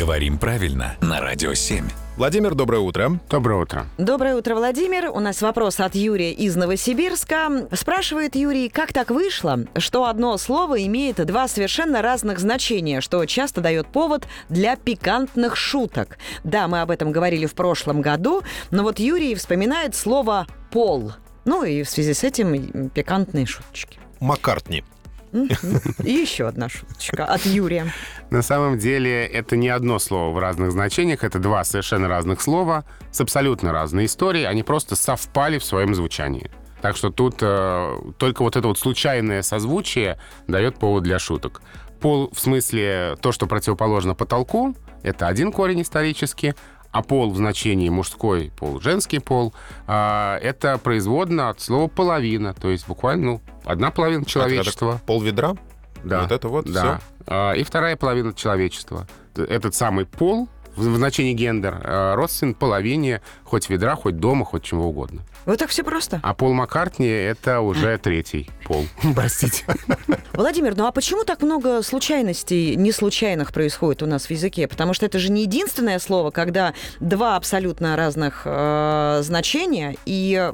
Говорим правильно на Радио 7. Владимир, доброе утро. Доброе утро. Доброе утро, Владимир. У нас вопрос от Юрия из Новосибирска. Спрашивает Юрий, как так вышло, что одно слово имеет два совершенно разных значения, что часто дает повод для пикантных шуток. Да, мы об этом говорили в прошлом году, но вот Юрий вспоминает слово «пол». Ну и в связи с этим пикантные шуточки. Маккартни. И еще одна шуточка от Юрия. На самом деле это не одно слово в разных значениях, это два совершенно разных слова с абсолютно разной историей, они просто совпали в своем звучании. Так что тут э, только вот это вот случайное созвучие дает повод для шуток. Пол в смысле то, что противоположно потолку, это один корень исторически, а пол в значении мужской пол, женский пол, э, это производно от слова половина, то есть буквально ну, одна половина человечества. Пол ведра? Да. Вот это вот да. А, И вторая половина человечества. Этот самый пол в значении гендер э, родственен половине хоть ведра, хоть дома, хоть чего угодно. Вот так все просто. А Пол Маккартни — это уже третий пол. Простите. Владимир, ну а почему так много случайностей, не случайных происходит у нас в языке? Потому что это же не единственное слово, когда два абсолютно разных э, значения, и,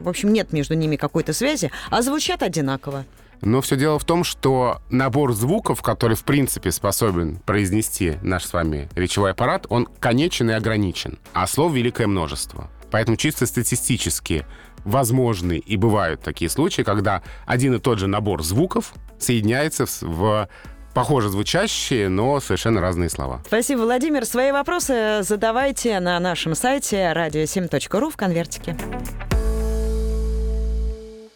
в общем, нет между ними какой-то связи, а звучат одинаково. Но все дело в том, что набор звуков, который, в принципе, способен произнести наш с вами речевой аппарат, он конечен и ограничен, а слов великое множество. Поэтому чисто статистически возможны и бывают такие случаи, когда один и тот же набор звуков соединяется в, похоже звучащие, но совершенно разные слова. Спасибо, Владимир. Свои вопросы задавайте на нашем сайте radio7.ru в конвертике.